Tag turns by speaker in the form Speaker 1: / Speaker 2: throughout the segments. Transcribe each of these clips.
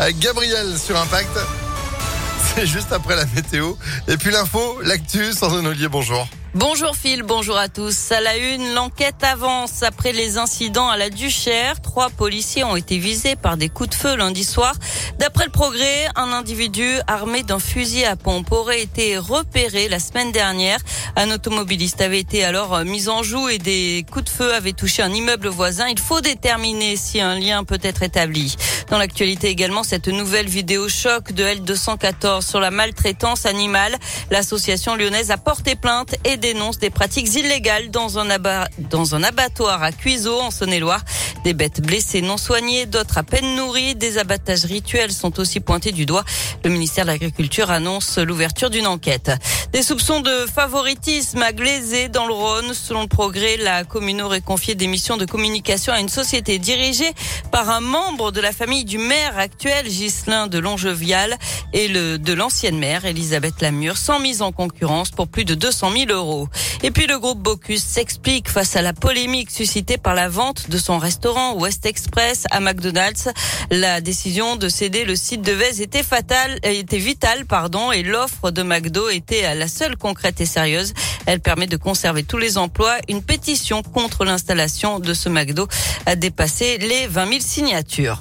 Speaker 1: Avec Gabriel sur Impact. C'est juste après la météo. Et puis l'info, l'actu, sans Ollier, bonjour.
Speaker 2: Bonjour Phil, bonjour à tous. À la une, l'enquête avance après les incidents à la Duchère. Trois policiers ont été visés par des coups de feu lundi soir. D'après le progrès, un individu armé d'un fusil à pompe aurait été repéré la semaine dernière. Un automobiliste avait été alors mis en joue et des coups de feu avaient touché un immeuble voisin. Il faut déterminer si un lien peut être établi. Dans l'actualité également, cette nouvelle vidéo choc de L214 sur la maltraitance animale. L'association lyonnaise a porté plainte et dénonce des pratiques illégales dans un, abattoir à Cuiseau en Saône-et-Loire. Des bêtes blessées non soignées, d'autres à peine nourries. Des abattages rituels sont aussi pointés du doigt. Le ministère de l'Agriculture annonce l'ouverture d'une enquête. Des soupçons de favoritisme à Glazé dans le Rhône. Selon le progrès, la commune aurait confié des missions de communication à une société dirigée par un membre de la famille du maire actuel, Ghislain de Longevial, et le, de l'ancienne maire, Elisabeth Lamure, sans mise en concurrence pour plus de 200 000 euros. Et puis le groupe Bocuse s'explique face à la polémique suscitée par la vente de son restaurant West Express à McDonald's. La décision de céder le site de Vez était fatale, était vitale, pardon, et l'offre de McDo était la seule concrète et sérieuse. Elle permet de conserver tous les emplois. Une pétition contre l'installation de ce McDo a dépassé les 20 000 signatures.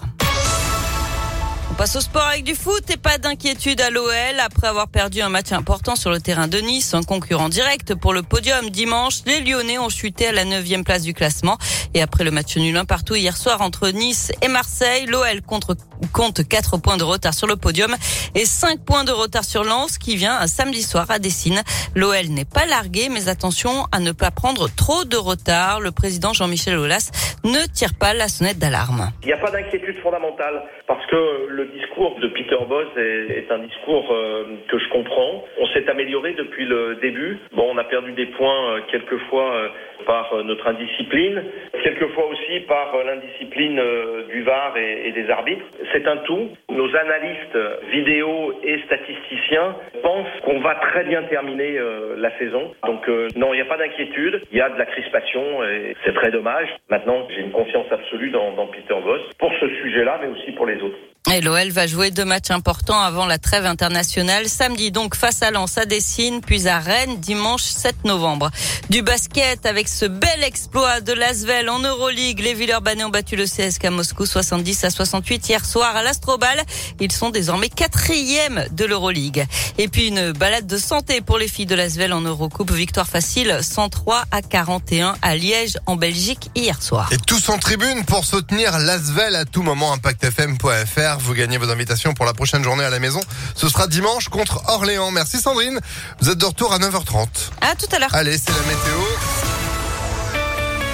Speaker 2: On passe au sport avec du foot et pas d'inquiétude à l'OL après avoir perdu un match important sur le terrain de Nice, un concurrent direct pour le podium dimanche. Les Lyonnais ont chuté à la neuvième place du classement et après le match nul un partout hier soir entre Nice et Marseille, l'OL compte 4 points de retard sur le podium et 5 points de retard sur Lens qui vient samedi soir à Dessine. L'OL n'est pas largué mais attention à ne pas prendre trop de retard. Le président Jean-Michel Aulas ne tire pas la sonnette d'alarme.
Speaker 3: Il n'y a pas d'inquiétude fondamentale parce que discours de Peter Boss est, un discours euh, que je comprends. On s'est amélioré depuis le début. Bon, on a perdu des points euh, quelquefois euh, par notre indiscipline, quelquefois aussi par l'indiscipline du VAR et, des arbitres. C'est un tout. Nos analystes vidéo et statisticiens pensent qu'on va très bien terminer la saison. Donc non, il n'y a pas d'inquiétude. Il y a de la crispation et c'est très dommage. Maintenant, j'ai une confiance absolue dans, dans Peter Boss pour ce sujet-là, mais aussi pour les autres.
Speaker 2: Et l'OL va jouer deux matchs importants avant la trêve internationale. Samedi donc face à Lens à Dessine, puis à Rennes dimanche 7 novembre. Du basket avec ce bel exploit de l'Asvel en Euroleague. Les Villeurbanais ont battu le CSK Moscou 70 à 68 hier soir à l'Astrobal. Ils sont désormais quatrième de l'Euroleague. Et puis une balade de santé pour les filles de l'Asvel en Eurocoupe. Victoire facile 103 à 41 à Liège en Belgique hier soir.
Speaker 1: Et tous en tribune pour soutenir l'Asvel à tout moment impactfm.fr. Vous gagnez vos invitations pour la prochaine journée à la maison. Ce sera dimanche contre Orléans. Merci Sandrine. Vous êtes de retour à 9h30.
Speaker 2: À tout à l'heure.
Speaker 1: Allez, c'est la météo.